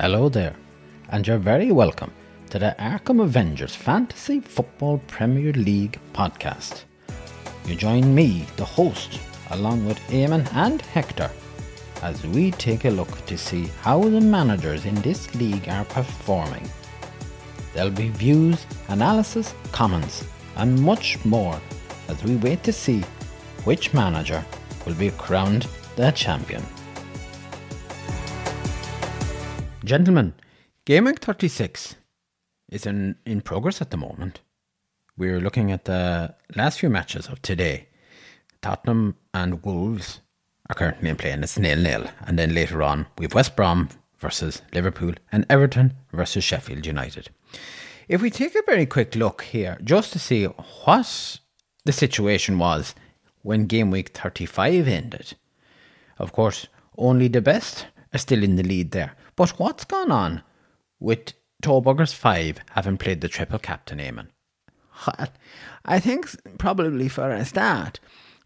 Hello there, and you're very welcome to the Arkham Avengers Fantasy Football Premier League podcast. You join me, the host, along with Eamon and Hector, as we take a look to see how the managers in this league are performing. There'll be views, analysis, comments, and much more as we wait to see which manager will be crowned the champion. Gentlemen, Game Week 36 is in, in progress at the moment. We're looking at the last few matches of today. Tottenham and Wolves are currently in play, and it's nil nil. And then later on, we have West Brom versus Liverpool and Everton versus Sheffield United. If we take a very quick look here, just to see what the situation was when game week 35 ended, of course, only the best are still in the lead there. But what's gone on with Tobuggers 5 having played the triple captain, Eamon? Well, I think probably for a start,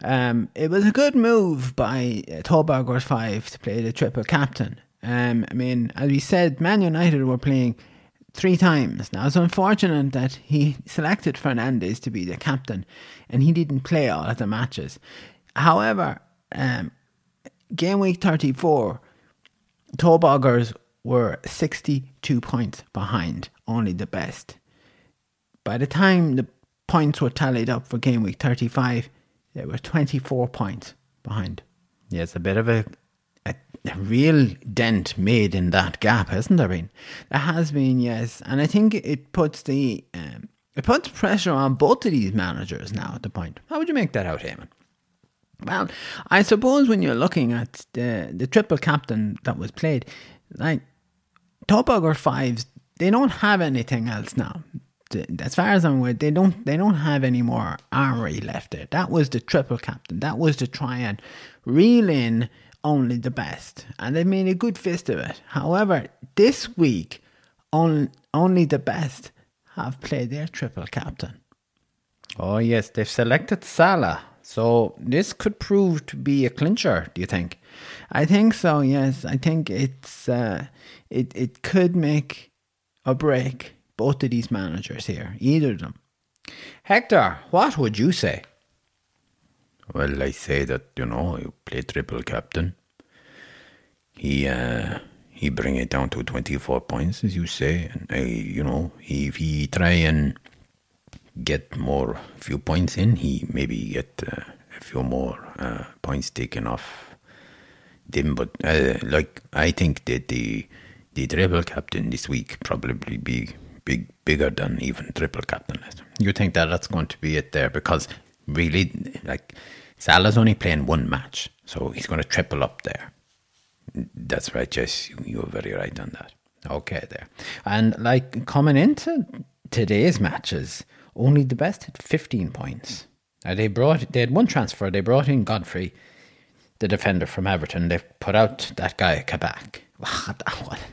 um, it was a good move by uh, Tobuggers 5 to play the triple captain. Um, I mean, as we said, Man United were playing three times. Now, it's unfortunate that he selected Fernandes to be the captain and he didn't play all of the matches. However, um, game week 34, Tobuggers were 62 points behind, only the best. By the time the points were tallied up for game week 35, they were 24 points behind. Yeah, it's a bit of a, a, a real dent made in that gap, hasn't there been? There has been, yes. And I think it puts the um, it puts pressure on both of these managers now at the point. How would you make that out, Eamon? Well, I suppose when you're looking at the the triple captain that was played, like Topog fives, they don't have anything else now. As far as I'm aware, they don't they don't have any more armory left there. That was the triple captain. That was to try and reel in only the best, and they made a good fist of it. However, this week, only only the best have played their triple captain. Oh yes, they've selected Salah. So this could prove to be a clincher. Do you think? I think so. Yes, I think it's uh, it it could make or break both of these managers here. Either of them. Hector, what would you say? Well, I say that you know you play triple captain. He uh, he bring it down to twenty four points, as you say, and I, you know, if he try and get more few points in, he maybe get uh, a few more uh, points taken off them. But uh, like I think that the the triple captain this week probably be big bigger than even triple captain. You think that that's going to be it there because really like Salah's only playing one match, so he's going to triple up there. That's right. Yes, you're very right on that. Okay, there. And like coming into today's matches, only the best had 15 points. Now they brought they had one transfer. They brought in Godfrey, the defender from Everton. They put out that guy Kabak.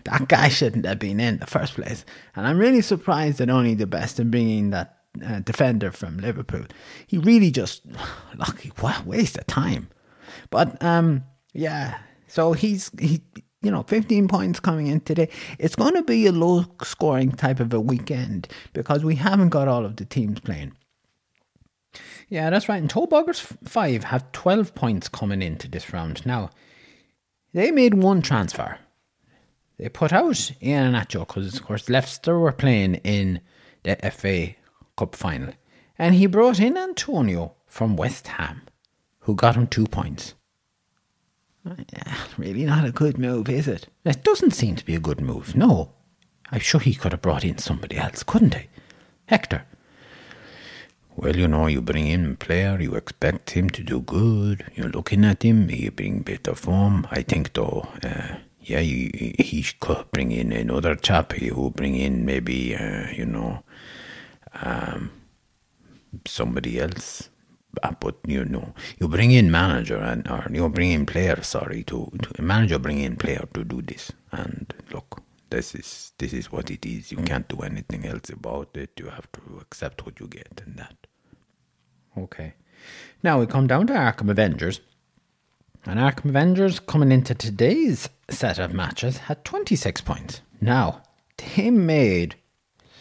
that guy shouldn't have been in the first place. And I'm really surprised that only the best in bringing that uh, defender from Liverpool. He really just, lucky, what waste of time. But um, yeah, so he's he you know, 15 points coming in today. It's going to be a low scoring type of a weekend because we haven't got all of the teams playing. Yeah, that's right. And Tobuggers 5 have 12 points coming into this round. Now, they made one transfer. They put out Iheanacho because, of course, Leicester were playing in the FA Cup final. And he brought in Antonio from West Ham, who got him two points. Really not a good move, is it? It doesn't seem to be a good move, no. I'm sure he could have brought in somebody else, couldn't he? Hector. Well, you know, you bring in a player, you expect him to do good. You're looking at him, he bring better form. I think, though, uh, yeah, he, he could bring in another chap He who bring in maybe, uh, you know, um, somebody else. Uh, but you know, you bring in manager and or you bring in player. Sorry, to, to manager bring in player to do this. And look, this is this is what it is. You can't do anything else about it. You have to accept what you get and that. Okay. Now we come down to Arkham Avengers. And Arkham Avengers coming into today's set of matches had 26 points. Now, they made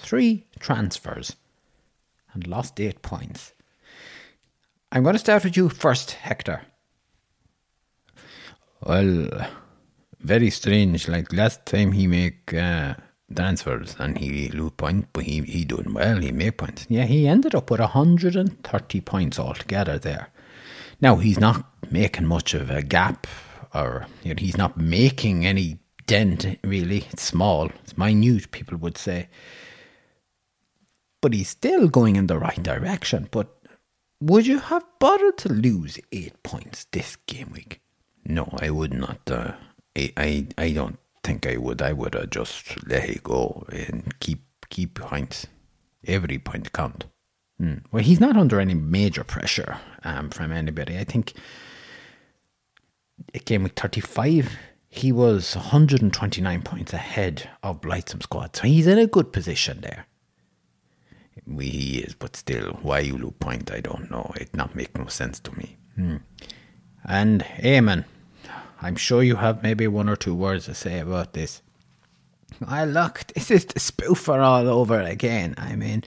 three transfers and lost eight points. I'm going to start with you first, Hector. Well, very strange. Like last time he make uh, transfers and he lose points, but he he doing well. He make points. Yeah, he ended up with 130 points altogether there. Now he's not making much of a gap, or you know, he's not making any dent really. It's small, it's minute. People would say, but he's still going in the right direction. But would you have bothered to lose eight points this game week? No, I would not. Uh, I, I I don't think I would. I would have just let it go and keep keep points. Every point count. Mm. Well, he's not under any major pressure um, from anybody. I think at game week 35, he was 129 points ahead of Blightsome squad. So he's in a good position there. We he is, but still, why you lose point, I don't know. It not make no sense to me. Mm. And Eamon, I'm sure you have maybe one or two words to say about this. I look, this is the spoofer all over again. I mean,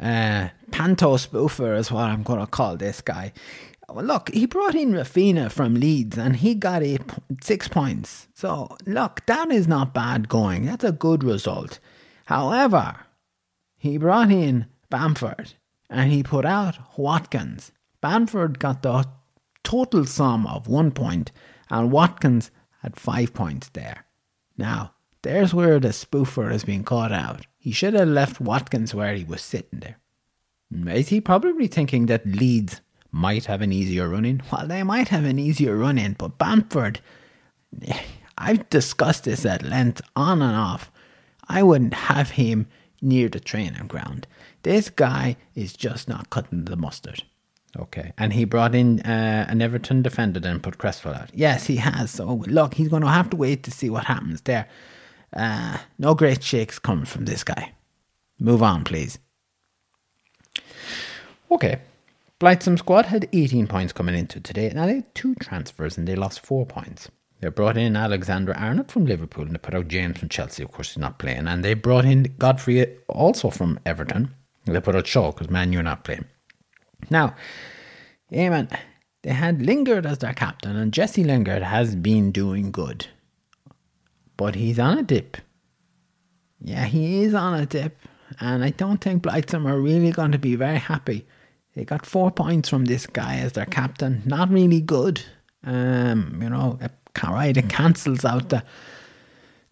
uh, Panto spoofer is what I'm going to call this guy. Well, look, he brought in Raphinha from Leeds and he got eight, six points. So, look, that is not bad going. That's a good result. However, he brought in Bamford and he put out Watkins. Bamford got the total sum of one point and Watkins had five points there. Now, there's where the spoofer has been caught out. He should have left Watkins where he was sitting there. Is he probably thinking that Leeds might have an easier run in? Well, they might have an easier run in, but Bamford, I've discussed this at length on and off. I wouldn't have him near the training ground. This guy is just not cutting the mustard. Okay. And he brought in uh, an Everton defender and put Cresswell out. Yes, he has. So look, he's going to have to wait to see what happens there. Uh, no great shakes coming from this guy. Move on, please. Okay. Blightsome squad had 18 points coming into today. Now they had two transfers and they lost four points. They brought in Alexander Arnold from Liverpool and they put out James from Chelsea. Of course, he's not playing. And they brought in Godfrey also from Everton. They put out Shaw because man, you're not playing. Now, Eamon, they had Lingard as their captain, and Jesse Lingard has been doing good. But he's on a dip. Yeah, he is on a dip. And I don't think Blightsome are really going to be very happy. They got four points from this guy as their captain. Not really good. Um, you know, it cancels out the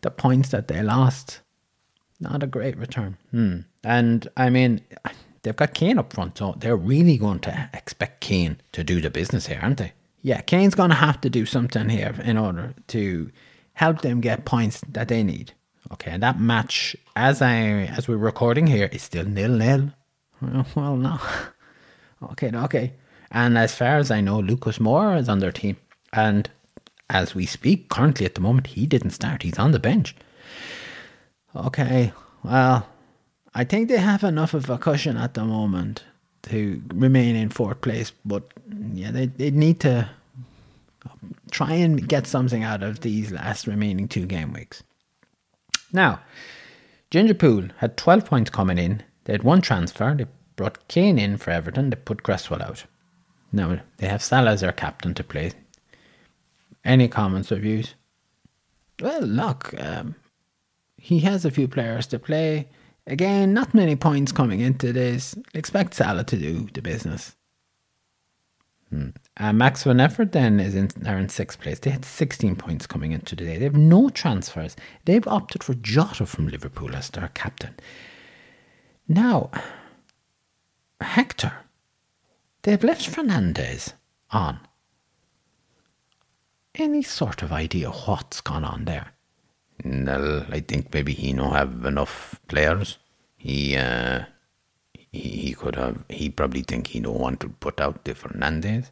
the points that they lost. Not a great return. Hmm. And I mean, they've got Kane up front, so they're really going to expect Kane to do the business here, aren't they? Yeah, Kane's going to have to do something here in order to help them get points that they need. Okay, and that match, as I as we're recording here, is still nil nil. Well, no. Okay, okay. And as far as I know, Lucas Moura is on their team, and as we speak, currently at the moment, he didn't start. He's on the bench. Okay, well, I think they have enough of a cushion at the moment to remain in fourth place, but yeah, they, they need to try and get something out of these last remaining two game weeks. Now, Gingerpool had 12 points coming in. They had one transfer. They brought Keane in for Everton. They put Cresswell out. Now, they have Salah as their captain to play. Any comments or views? Well, look, um, he has a few players to play. Again, not many points coming into this. Expect Salah to do the business. Hmm. Uh, Max Van Effort then is in, are in sixth place. They had 16 points coming into today. They have no transfers. They've opted for Jota from Liverpool as their captain. Now, Hector, they've left Fernandes on. Any sort of idea what's gone on there? Well, I think maybe he no have enough players. He uh, he, he could have. He probably think he don't want to put out the Fernandes.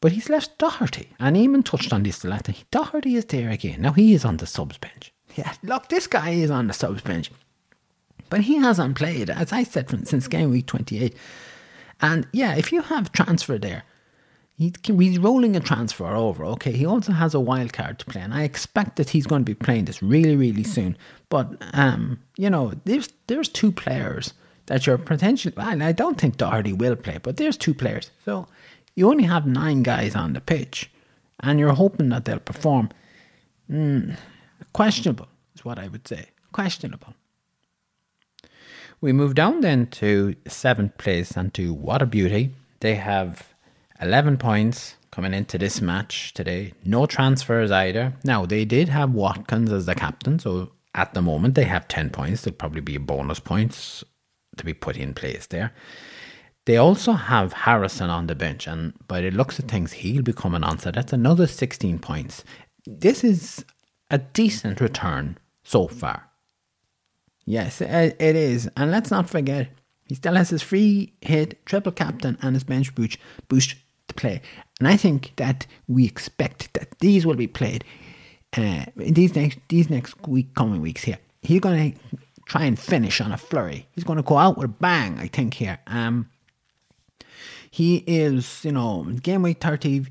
But he's left Doherty, and Eamon touched on this the last time. Doherty is there again. Now he is on the subs bench. Yeah, look, this guy is on the subs bench, but he hasn't played, as I said, from, since game week twenty eight. And yeah, if you have transfer there, He, he's rolling a transfer over. Okay, he also has a wild card to play, and I expect that he's going to be playing this really, really soon. But um, you know, there's there's two players that you're potentially. And I don't think Doherty will play, but there's two players. So you only have nine guys on the pitch, and you're hoping that they'll perform. Mm, questionable is what I would say. Questionable. We move down then to seventh place and to What a Beauty. They have 11 points coming into this match today. No transfers either. Now, they did have Watkins as the captain, so at the moment they have 10 points. There'll probably be bonus points to be put in place there. They also have Harrison on the bench, and by the looks of things, he'll be coming on. So that's another 16 points. This is a decent return so far. Yes, it is. And let's not forget, he still has his free hit, triple captain, and his bench boost, boost play. And I think that we expect that these will be played uh, in these next these next week coming weeks here. He's going to try and finish on a flurry. He's going to go out with a bang, I think here. Um, he is, you know, game week 30,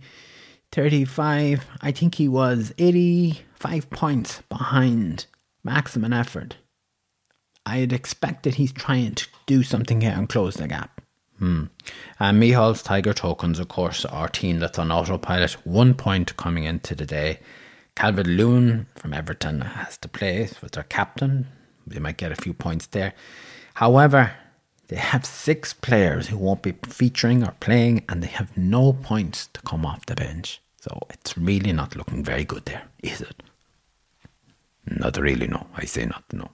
35. I think he was 85 points behind maximum effort I'd expect that he's trying to do something here and close the gap. Hmm. And Mihal's Tiger Tokens, of course, are team that's on autopilot. One point coming into the day. Calvert Lewin from Everton has to play with their captain. They might get a few points there. However, they have six players who won't be featuring or playing, and they have no points to come off the bench. So it's really not looking very good there, is it? Not really, no. I say not, no.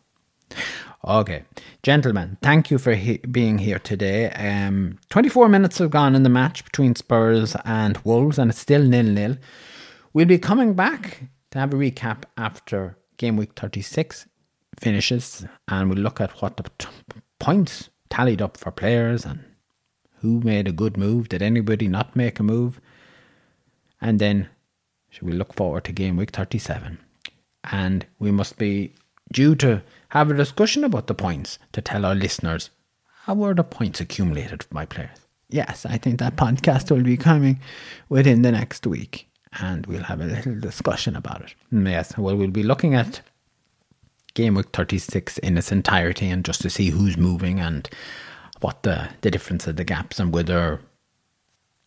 Okay, gentlemen, thank you for he- being here today. Um, 24 minutes have gone in the match between Spurs and Wolves, and it's still nil nil. We'll be coming back to have a recap after game week 36 finishes, and we'll look at what the t- points tallied up for players and who made a good move. Did anybody not make a move? And then should we look forward to game week 37? And we must be due to have a discussion about the points to tell our listeners how were the points accumulated for my players. Yes, I think that podcast will be coming within the next week and we'll have a little discussion about it. Yes, well, we'll be looking at game week 36 in its entirety and just to see who's moving and what the, the difference of the gaps and whether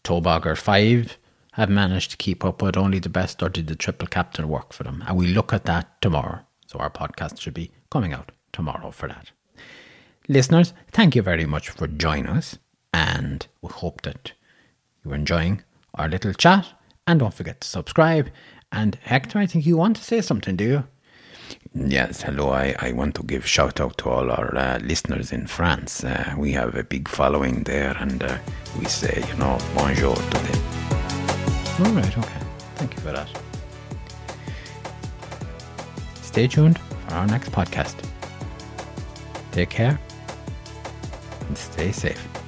Tobogger 5 have managed to keep up with only the best or did the triple captain work for them. And we look at that tomorrow. So our podcast should be coming out tomorrow for that. Listeners, thank you very much for joining us, and we hope that you're enjoying our little chat. And don't forget to subscribe. And Hector, I think you want to say something, do you? Yes, hello. I, I want to give shout out to all our uh, listeners in France. Uh, we have a big following there, and uh, we say, you know, bonjour to them. All right, okay. Thank you for that. Stay tuned for our next podcast. Take care and stay safe.